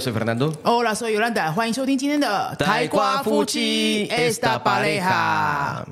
soy Fernando. Hola, soy Yolanda. esta pareja.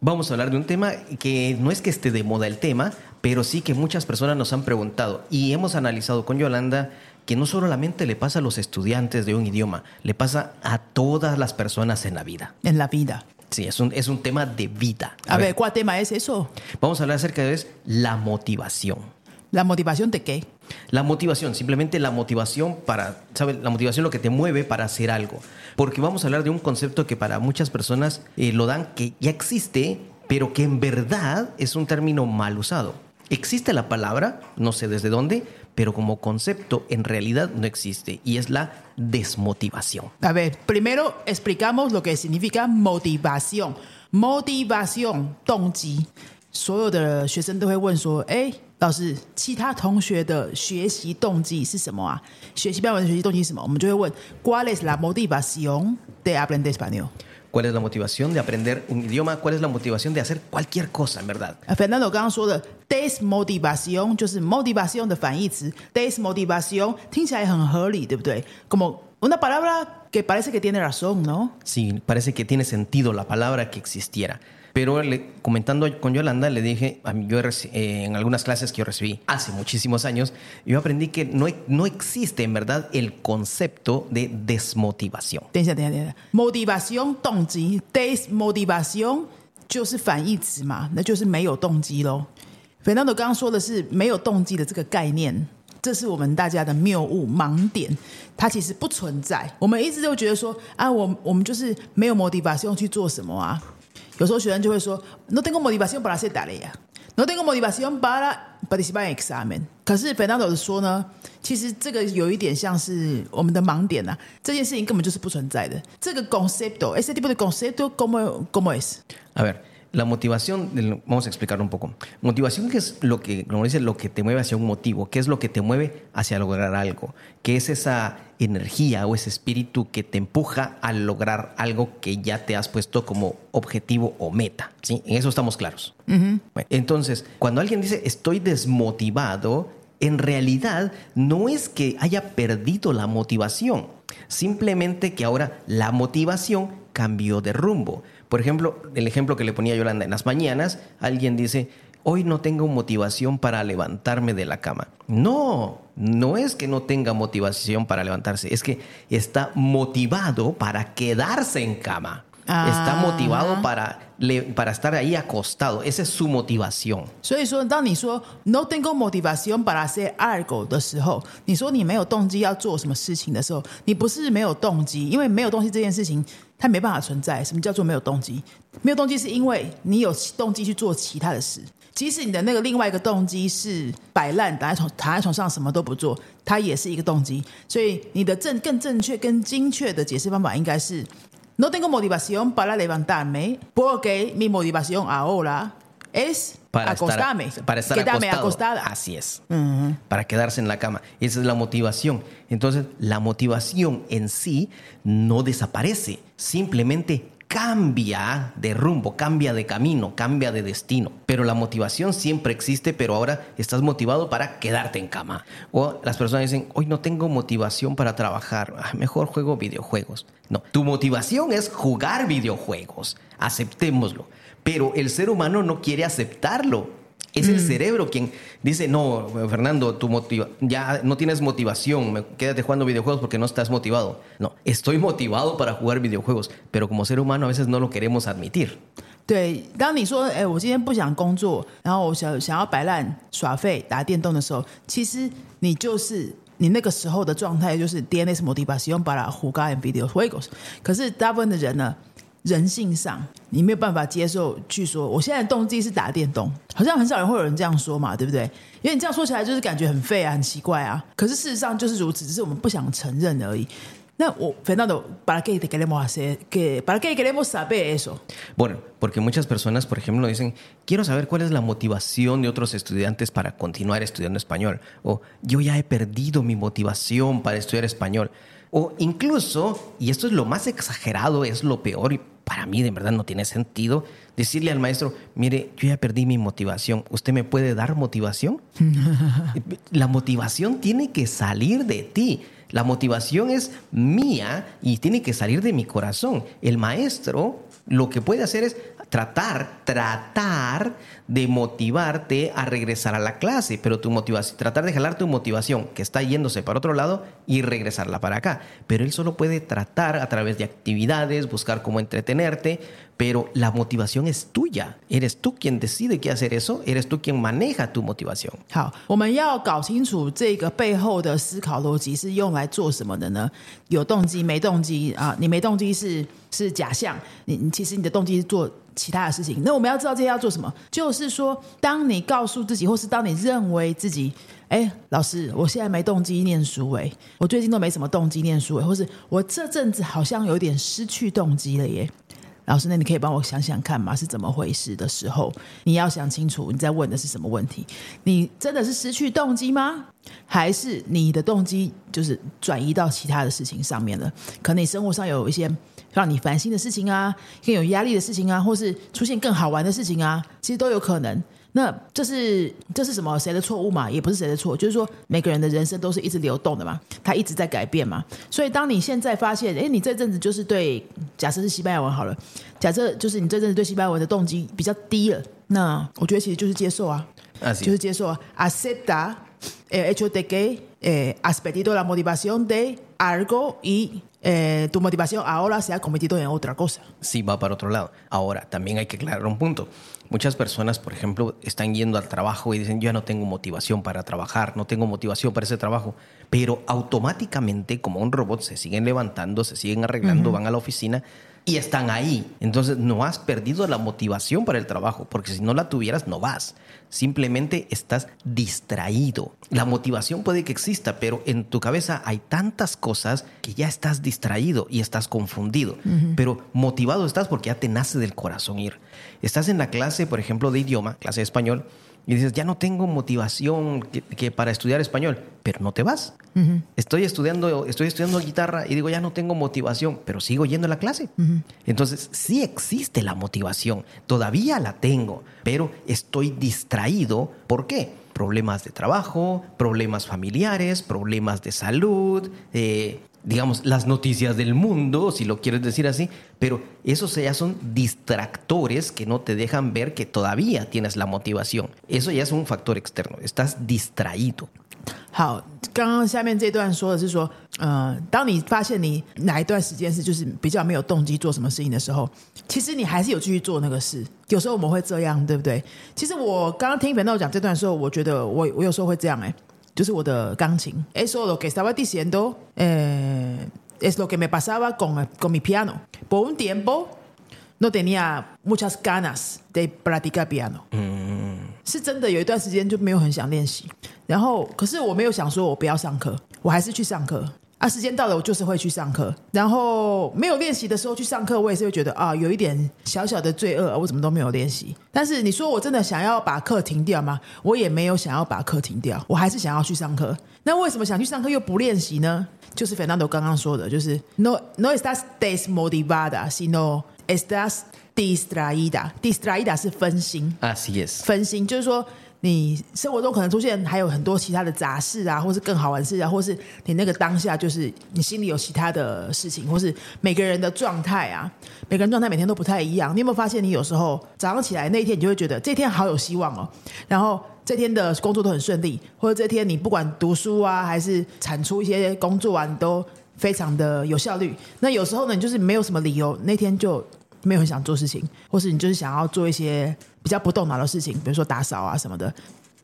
Vamos a hablar de un tema que no es que esté de moda el tema, pero sí que muchas personas nos han preguntado y hemos analizado con Yolanda que no solamente le pasa a los estudiantes de un idioma, le pasa a todas las personas en la vida. En la vida. Sí, es un, es un tema de vida. A, ver, ¿cuál tema es eso? Vamos a hablar acerca de la motivación. ¿La motivación de qué? La motivación, simplemente la motivación para, ¿sabes? La motivación lo que te mueve para hacer algo. Porque vamos a hablar de un concepto que para muchas personas eh, lo dan que ya existe, pero que en verdad es un término mal usado. Existe la palabra, no sé desde dónde, pero como concepto en realidad no existe y es la desmotivación. A ver, primero explicamos lo que significa motivación. Motivación, 动机。所有的学生都会问说：“哎， 老师，其他同学的学习动机是什么啊？学习标文的学习动机是什么？”我们就会问：“¿Cuál es la motivación de aprender español？” ¿Cuál es la motivación de aprender un idioma? ¿Cuál es la motivación de hacer cualquier cosa, en verdad? Fernando 刚刚说的 desmotivación 就是 motivación 的反义词，desmotivación 听起来很合理，对不对？como una palabra que parece que tiene razón, ¿no? Sí, parece que tiene sentido la palabra que existiera. Pero le, comentando con Yolanda, le dije, a mí, yo eh, en algunas clases que yo recibí hace muchísimos años, yo aprendí que no, no existe en verdad el concepto de desmotivación. 等一下，等一下，等一下，motivación 动机，desmotivación 就是反义词嘛，那就是没有动机喽。Fernando 刚刚说的是没有动机的这个概念，这是我们大家的谬误盲点，它其实不存在。我们一直都觉得说啊，我我们就是没有 motivación 去做什么啊。 有时候学生就会说，no tengo motivación para hacer tarea，no tengo motivación para participar en examen。可是 Fernando 说呢，其实这个有一点像是我们的盲点啊，这件事情根本就是不存在的。这个 concepto，ese tipo de concepto como como es？A ver. La motivación, vamos a explicar un poco. Motivación que es lo que, como dice, lo que te mueve hacia un motivo, qué es lo que te mueve hacia lograr algo, qué es esa energía o ese espíritu que te empuja a lograr algo que ya te has puesto como objetivo o meta. ¿sí? En eso estamos claros. Uh -huh. bueno, entonces, cuando alguien dice estoy desmotivado, en realidad no es que haya perdido la motivación, simplemente que ahora la motivación cambió de rumbo. Por ejemplo, el ejemplo que le ponía Yolanda, en las mañanas alguien dice, hoy no tengo motivación para levantarme de la cama. No, no es que no tenga motivación para levantarse, es que está motivado para quedarse en cama. Ah. Está motivado para, para estar ahí acostado. Esa es su motivación. 所以说，当你说 no tengo motivación para hacer algo 的时候，你说你没有动机要做什么事情的时候，你不是没有动机，因为没有动机这件事情 它没办法存在。什么叫做没有动机？没有动机是因为你有动机去做其他的事。即使你的那个另外一个动机是摆烂，躺在床躺在床上什么都不做，它也是一个动机。所以你的正更正确、更精确的解释方法应该是。No tengo motivación para levantarme porque mi motivación ahora es para acostarme, estar, para estar quedarme acostada. acostada. Así es. Uh -huh. Para quedarse en la cama. Esa es la motivación. Entonces, la motivación en sí no desaparece, simplemente cambia de rumbo, cambia de camino, cambia de destino. Pero la motivación siempre existe, pero ahora estás motivado para quedarte en cama. O las personas dicen, hoy no tengo motivación para trabajar, mejor juego videojuegos. No, tu motivación es jugar videojuegos, aceptémoslo Pero el ser humano no quiere aceptarlo. Es el cerebro quien dice, no, Fernando, tu motiva ya no tienes motivación, quédate jugando videojuegos porque no estás motivado. No, estoy motivado para jugar videojuegos, pero como ser humano a veces no lo queremos admitir. 对，当你说“哎，我今天不想工作，然后我想想要摆烂、耍废、打电动”的时候，其实你就是你那个时候的状态，就是 tienes motivación para jugar en videojuegos。可是大部分的人呢？ 人性上，你没有办法接受去说，我现在的动机是打电动，好像很少人会有人这样说嘛，对不对？因为你这样说起来就是感觉很废啊，很奇怪啊。可是事实上就是如此，只是我们不想承认而已。那我 Fernando, ¿para qué te queremos hacer? ¿Qué, ¿Para qué queremos saber eso? Bueno, porque muchas personas, por ejemplo, dicen, quiero saber cuál es la motivación de otros estudiantes para continuar estudiando español. O yo ya he perdido mi motivación para estudiar español. O incluso, y esto es lo más exagerado, es lo peor, y para mí de verdad no tiene sentido, decirle al maestro, mire, yo ya perdí mi motivación, ¿usted me puede dar motivación? La motivación tiene que salir de ti. La motivación es mía y tiene que salir de mi corazón. El maestro lo que puede hacer es tratar, tratar de motivarte a regresar a la clase, pero tu motivación, tratar de jalar tu motivación que está yéndose para otro lado y regresarla para acá. Pero él solo puede tratar a través de actividades, buscar cómo entretenerte, pero la motivación es tuya. Eres tú quien decide qué hacer eso, eres tú quien maneja tu motivación. 好，我们要搞清楚这个背后的思考逻辑是用来做什么的呢？有动机没动机啊？你没动机是是假象，你你其实你的动机是做 其他的事情。那我们要知道这些要做什么，就是说，当你告诉自己，或是当你认为自己，哎，老师，我现在没动机念书，哎，我最近都没什么动机念书，哎，或是我这阵子好像有点失去动机了耶。老师，那你可以帮我想想看吗？是怎么回事的时候，你要想清楚你在问的是什么问题。你真的是失去动机吗？还是你的动机就是转移到其他的事情上面了？可能你生活上有一些让你烦心的事情啊，更有压力的事情啊，或是出现更好玩的事情啊，其实都有可能。那这是这是什么？谁的错误嘛？也不是谁的错，就是说每个人的人生都是一直流动的嘛，他一直在改变嘛。所以当你现在发现，哎，你这阵子就是对，假设是西班牙文好了，假设就是你这阵子对西班牙文的动机比较低了，那我觉得其实就是接受啊，就是接受啊。Acepta el hecho de que has perdido la motivación de algo y eh, tu motivación ahora se ha convertido en otra cosa. Sí, va para otro lado. Ahora, también hay que aclarar un punto. Muchas personas, por ejemplo, están yendo al trabajo y dicen, yo no tengo motivación para trabajar, no tengo motivación para ese trabajo, pero automáticamente, como un robot, se siguen levantando, se siguen arreglando, van a la oficina y están ahí. Entonces no has perdido la motivación para el trabajo, porque si no la tuvieras no vas. Simplemente estás distraído. La motivación puede que exista, pero en tu cabeza hay tantas cosas que ya estás distraído y estás confundido. Pero motivado estás porque ya te nace del corazón ir. Estás en la clase, por ejemplo, de idioma, clase de español, y dices, ya no tengo motivación que, para estudiar español, pero no te vas. Estoy estudiando, estoy estudiando guitarra y digo, ya no tengo motivación, pero sigo yendo a la clase. Entonces, sí existe la motivación, todavía la tengo, pero estoy distraído. ¿Por qué? Problemas de trabajo, problemas familiares, problemas de salud, eh, digamos, las noticias del mundo, si lo quieres decir así, pero esos ya son distractores que no te dejan ver que todavía tienes la motivación. Eso ya es un factor externo, estás distraído. 好，刚刚下面这段说的是说，呃，当你发现你哪一段时间是就是比较没有动机做什么事情的时候，其实你还是有继续做那个事。有时候我们会这样，对不对？其实我刚刚听粉豆讲这段的时候，我觉得我我有时候会这样哎、欸。 就是我的钢琴。Eso lo que estaba diciendo eh, es lo que me pasaba con, con mi piano. Por un tiempo no tenía muchas ganas de practicar piano。嗯，是真的有一段时间就没有很想练习。然后，可是我没有想说我不要上课，我还是去上课。啊，时间到了，我就是会去上课。然后没有练习的时候去上课，我也是会觉得啊，有一点小小的罪恶，我怎么都没有练习。但是你说我真的想要把课停掉吗？我也没有想要把课停掉，我还是想要去上课。那为什么想去上课又不练习呢？就是 Fernando 刚刚说的，就是 No no estás desmotivada, sino estás distraída. Distraída 是分心啊，Yes，分心就是说。你生活中可能出现还有很多其他的杂事啊，或是更好玩的事啊，或是你那个当下就是你心里有其他的事情，或是每个人的状态啊，每个人状态每天都不太一样。你有没有发现，你有时候早上起来那一天，你就会觉得这天好有希望哦，然后这天的工作都很顺利，或者这天你不管读书啊，还是产出一些工作啊，你都非常的有效率。那有时候呢，你就是没有什么理由，那天就没有很想做事情，或是你就是想要做一些。比较不动脑的事情，比如说打扫啊什么的，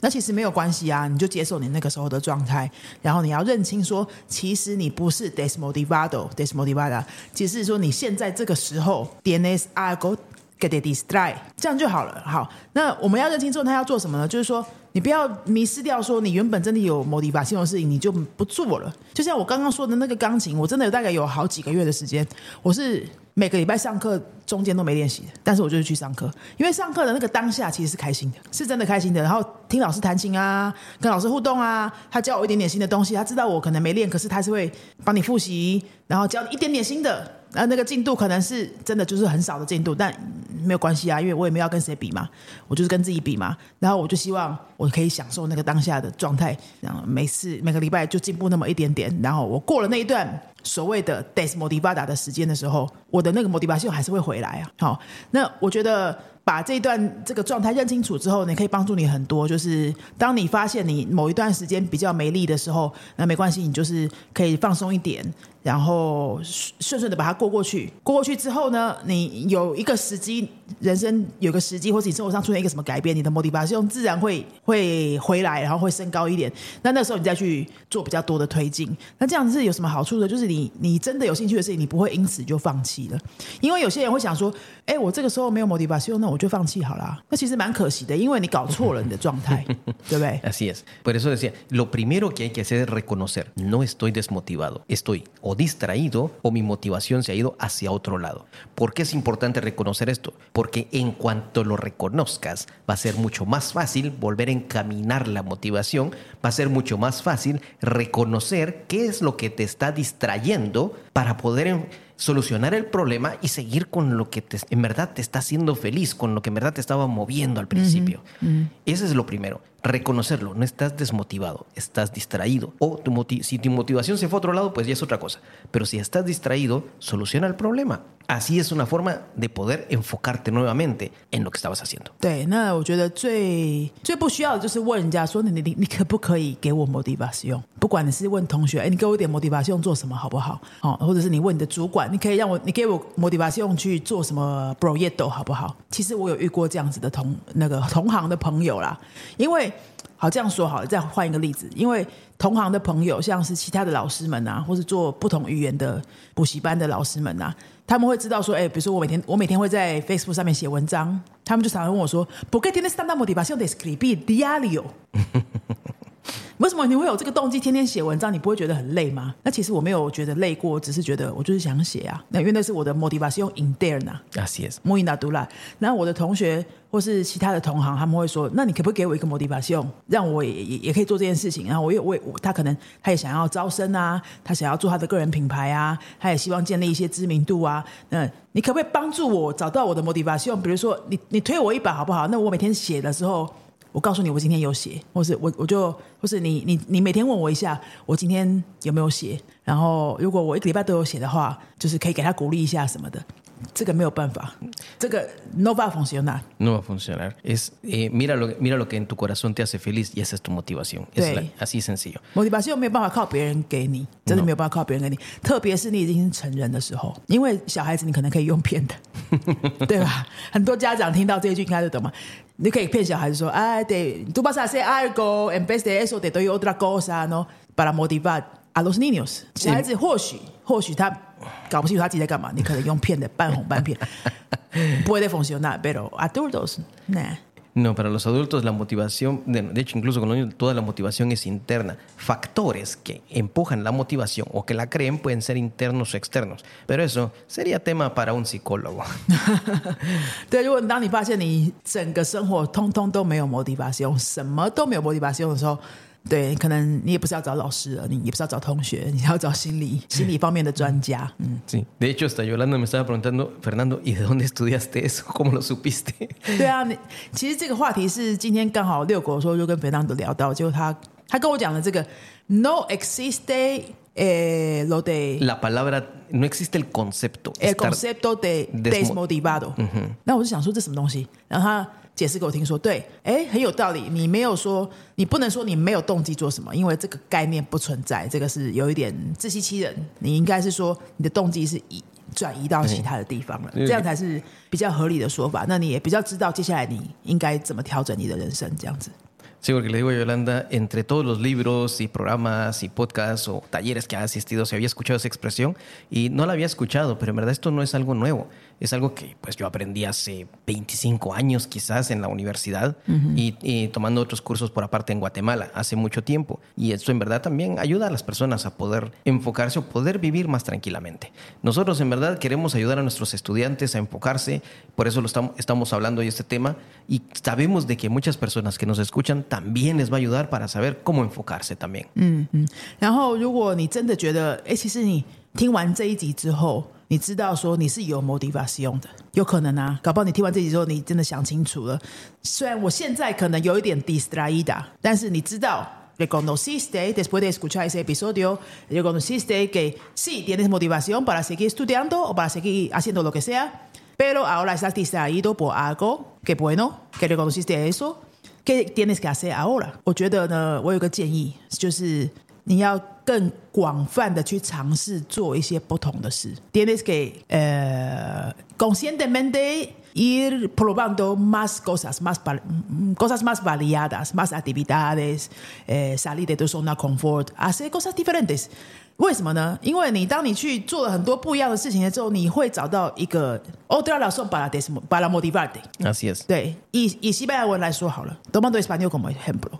那其实没有关系啊，你就接受你那个时候的状态，然后你要认清说，其实你不是 desmotivado，desmotivada，其实说你现在这个时候 tienes algo que te distrae，这样就好了。好，那我们要认清之后，他要做什么呢？就是说，你不要迷失掉，说你原本真的有 motivation 的事情，你就不做了。就像我刚刚说的那个钢琴，我真的有大概有好几个月的时间，我是。每个礼拜上课中间都没练习，但是我就是去上课，因为上课的那个当下其实是开心的，是真的开心的。然后听老师弹琴啊，跟老师互动啊，他教我一点点新的东西，他知道我可能没练，可是他是会帮你复习，然后教你一点点新的。啊，那个进度可能是真的就是很少的进度，但没有关系啊，因为我也没有要跟谁比嘛，我就是跟自己比嘛。然后我就希望我可以享受那个当下的状态，然后每次每个礼拜就进步那么一点点。然后我过了那一段所谓的 des motivada 的时间的时候，我的那个 motivation 还是会回来啊。好，那我觉得。把这段这个状态认清楚之后，你可以帮助你很多。就是当你发现你某一段时间比较没力的时候，那没关系，你就是可以放松一点。然后顺顺的把它过过去，过过去之后呢，你有一个时机，人生有个时机，或者你生活上出现一个什么改变，你的 motivation 自然会会回来，然后会升高一点。那那时候你再去做比较多的推进，那这样子是有什么好处的？就是你你真的有兴趣的事情，你不会因此就放弃了。因为有些人会想说，哎，我这个时候没有 motivation，那我就放弃好了。那其实蛮可惜的，因为你搞错了你的状态，对不对？Así es. Por eso decía, lo primero que hay que hacer es reconocer, no estoy desmotivado, estoy o distraído o mi motivación se ha ido hacia otro lado. ¿Por qué es importante reconocer esto? Porque en cuanto lo reconozcas, va a ser mucho más fácil volver a encaminar la motivación, va a ser mucho más fácil reconocer qué es lo que te está distrayendo para poder solucionar el problema y seguir con lo que en verdad te está haciendo feliz, con lo que en verdad te estaba moviendo al principio. Ese es lo primero reconocerlo, no estás desmotivado, estás distraído. O tu si tu motivación se fue a otro lado, pues ya es otra cosa. Pero si estás distraído, soluciona el problema. Así es una forma de poder enfocarte nuevamente en lo que estabas haciendo. 对，那我觉得最最不需要的就是问人家说你你你可不可以给我 motivation？不管你是问同学，哎，你给我一点 motivation 做什么好不好？哦，或者是你问你的主管，你可以让我你给我 motivation 去做什么 project 好不好？其实我有遇过这样子的同那个同行的朋友啦，因为 好，这样说好了，再换一个例子。因为同行的朋友，像是其他的老师们啊，或是做不同语言的补习班的老师们啊，他们会知道说，哎，比如说我每天我每天会在 Facebook 上面写文章，他们就常常问我说：“¿Por qué tienes tanta motivación de escribir diario？” 为什么你会有这个动机天天写文章？你不会觉得很累吗？那其实我没有觉得累过，只是觉得我就是想写啊。那因为那是我的 motivation in there 呢。Así es. Muy natural. 然后我的同学或是其他的同行，他们会说：“那你可不可以给我一个 motivation，让我也也也可以做这件事情？”然后我也我也他可能他也想要招生啊，他想要做他的个人品牌啊，他也希望建立一些知名度啊。那你可不可以帮助我找到我的 motivation？比如说，你你推我一把好不好？那我每天写的时候。我告诉你，我今天有写，或是我我就，或是你你你每天问我一下，我今天有没有写？然后如果我一个礼拜都有写的话，就是可以给他鼓励一下什么的。这个没有办法，这个 no va a funcionar。No va a funcionar. Es eh, mira lo mira lo que en tu corazón te hace feliz y esa es tu motivación. Es la, así sencillo. Motivación 没有办法靠别人给你，真的没有办法靠别人给你。特别是你已经成人的时候，因为小孩子你可能可以用骗的，对吧？很多家长听到这一句应该就懂嘛。你可以骗小孩子说：“哎，对，tú vas a hacer algo en vez de eso te doy otra cosa, ¿no? Para motivar a los niños。”小孩子或许或许他搞不清楚他自己在干嘛，你可能用骗的，半哄半骗。Puede funcionar, pero adultos, nah. No, para los adultos la motivación, de hecho incluso con los niños toda la motivación es interna. Factores que empujan la motivación o que la creen pueden ser internos o externos, pero eso sería tema para un psicólogo. 对，如果当你发现你整个生活通通都没有 motivación，什么都没有 motivación 的时候。 对，可能你也不是要找老师了，你也不是要找同学，你要找心理心理方面的专家。嗯，sí. De hecho, hasta Yolanda me estaba preguntando, Fernando, ¿y de dónde estudiaste eso? ¿Cómo lo supiste? 对啊，你其实这个话题是今天刚好遛狗的时候就跟 Fernando 聊到，就他他跟我讲了这个 “no existe eh lo de la palabra no existe el concepto el concepto de desmotivado”。那我就想说这什么东西，然后他。解释给我听，说对，哎，很有道理。你没有说，你不能说你没有动机做什么，因为这个概念不存在，这个是有一点自欺欺人。你应该是说，你的动机是移转移到其他的地方了，这样才是比较合理的说法。那你也比较知道接下来你应该怎么调整你的人生，这样子。Sí, porque le digo a Yolanda, entre todos los libros y programas y podcasts o talleres que ha asistido, se había escuchado esa expresión y no la había escuchado, pero en verdad esto no es algo nuevo. Es algo que pues yo aprendí hace 25 años quizás en la universidad y, tomando otros cursos por aparte en Guatemala hace mucho tiempo. Y esto en verdad también ayuda a las personas a poder enfocarse o poder vivir más tranquilamente. Nosotros en verdad queremos ayudar a nuestros estudiantes a enfocarse, por eso lo estamos, estamos hablando de este tema y sabemos de que muchas personas que nos escuchan también les va a ayudar para saber cómo enfocarse también. 嗯嗯，然后如果你真的觉得，哎，其实你听完这一集之后， 你知道说你是有 motivation 的，有可能啊，搞不好你听完这集之后，你真的想清楚了。虽然我现在可能有一点 distraída，但是你知道。Reconociste después de escuchar ese episodio, reconociste que sí tienes motivación para seguir estudiando o para seguir haciendo lo que sea, pero ahora estás distraído por algo que bueno, que reconociste eso, ¿qué tienes que hacer ahora? 我觉得呢，我有个建议，就是你要更广泛的去尝试做一些不同的事。Tienes que eh, conscientemente ir probando más cosas, más val- mm, cosas más variadas, más actividades, eh, salir de tu zona de confort, hacer cosas diferentes. 为什么呢？因为你当你去做了很多不一样的事情的时候，你会找到一个 otra razón para des para motivarte。Así es. 对，以以西班牙文来说好了，tomando español como ejemplo，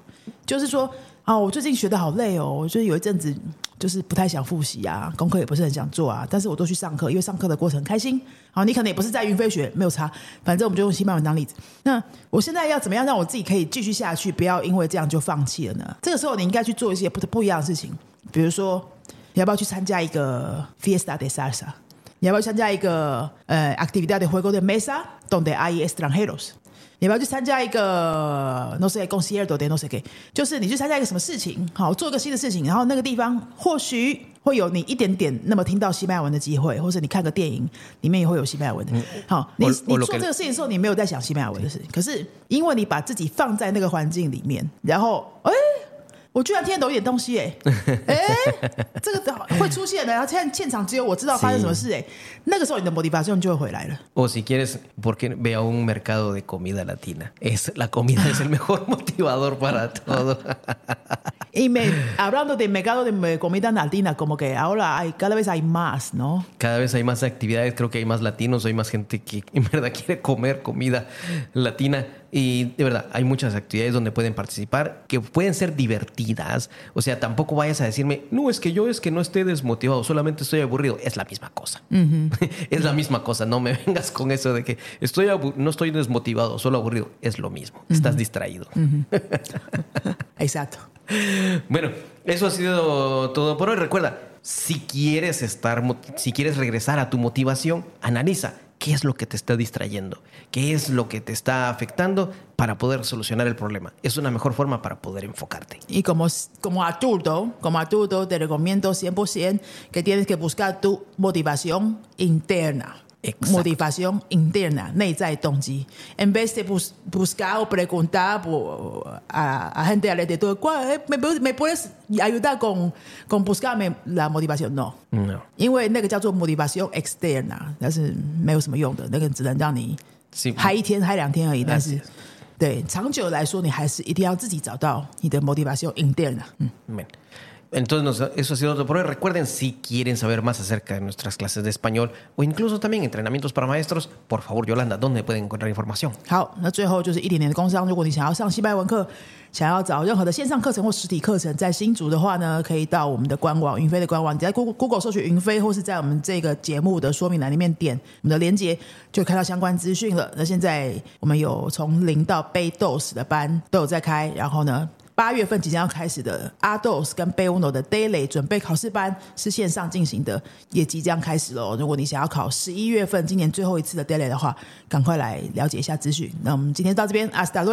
就是说啊，我最近学的好累哦，我就是有一阵子就是不太想复习啊，功课也不是很想做啊，但是我都去上课，因为上课的过程很开心。好，你可能也不是在云飞学，没有差，反正我们就用西班牙文当例子。那我现在要怎么样让我自己可以继续下去，不要因为这样就放弃了呢？这个时候你应该去做一些不不一样的事情，比如说你要不要去参加一个 Fiesta de Salsa？你要不要参加一个呃 actividad de juego de mesa donde hay extranjeros？你要不要去参加一个 no sé concierto de no sé qué？就是你去参加一个什么事情，好做一个新的事情，然后那个地方或许会有你一点点那么听到西班牙文的机会，或者你看个电影里面也会有西班牙文的。好，你你做这个事情的时候，你没有在想西班牙文的事情，可是因为你把自己放在那个环境里面，然后哎。我居然听得懂一点东西哎、哎、这个会出现的。然后现在现场只有我知道发生什么事哎、那个时候你的 motivation 就会回来了。 O si quieres, porque ve a un mercado de comida latina. Es, la comida es el mejor motivador para todo. Y me, hablando de mercado de comida latina, como que ahora hay, cada vez hay más, ¿no? Cada vez hay más actividades, creo que hay más latinos, hay más gente que en verdad quiere comer comida latina. y de verdad, hay muchas actividades donde pueden participar que pueden ser divertidas. O sea, tampoco vayas a decirme, no, es que yo es que no esté desmotivado, solamente estoy aburrido. Es la misma cosa. es la misma cosa. No me vengas con eso de que estoy no estoy desmotivado, solo aburrido. Es lo mismo. Estás distraído. Exacto. Bueno, eso ha sido todo por hoy. Recuerda, si quieres estar, si quieres regresar a tu motivación, analiza qué es lo que te está distrayendo, qué es lo que te está afectando para poder solucionar el problema. Es una mejor forma para poder enfocarte. Y como, como adulto, como adulto, te recomiendo 100% que tienes que buscar tu motivación interna. Motivación interna, 内在动机. En vez de bus- buscar o preguntar por- a, a gente alrededor, "¿Cuál- eh, ¿me, puedes- me puedes ayudar con, con buscarme la motivación? No. No. 因为那个叫做 motivación externa，但是没有什么用的，那个只能让你.嗨一天、嗨两天而已。但是对长久来说，你还是一定要自己找到你的 motivación interna。嗯. Entonces, nos- eso ha sido todo por hoy. Recuerden, si quieren saber más acerca de nuestras clases de español o incluso también entrenamientos para maestros, por favor, Yolanda, ¿dónde pueden encontrar información? 好，那最后就是一点点的工商。如果你想要上西班牙文课，想要找任何的线上课程或实体课程，在新竹的话呢，可以到我们的官网云飞的官网，你在 Google Google 搜取云飞，或是在我们这个节目的说明栏里面点我们的连接，就看到相关资讯了。那现在我们有从零到贝 dos 的班都有在开，然后呢。八月份即将要开始的阿 dos 跟贝 uno 的 daily 准备考试班是线上进行的，也即将开始喽。如果你想要考十一月份今年最后一次的 daily 的话，赶快来了解一下资讯。那我们今天到这边 ask 大家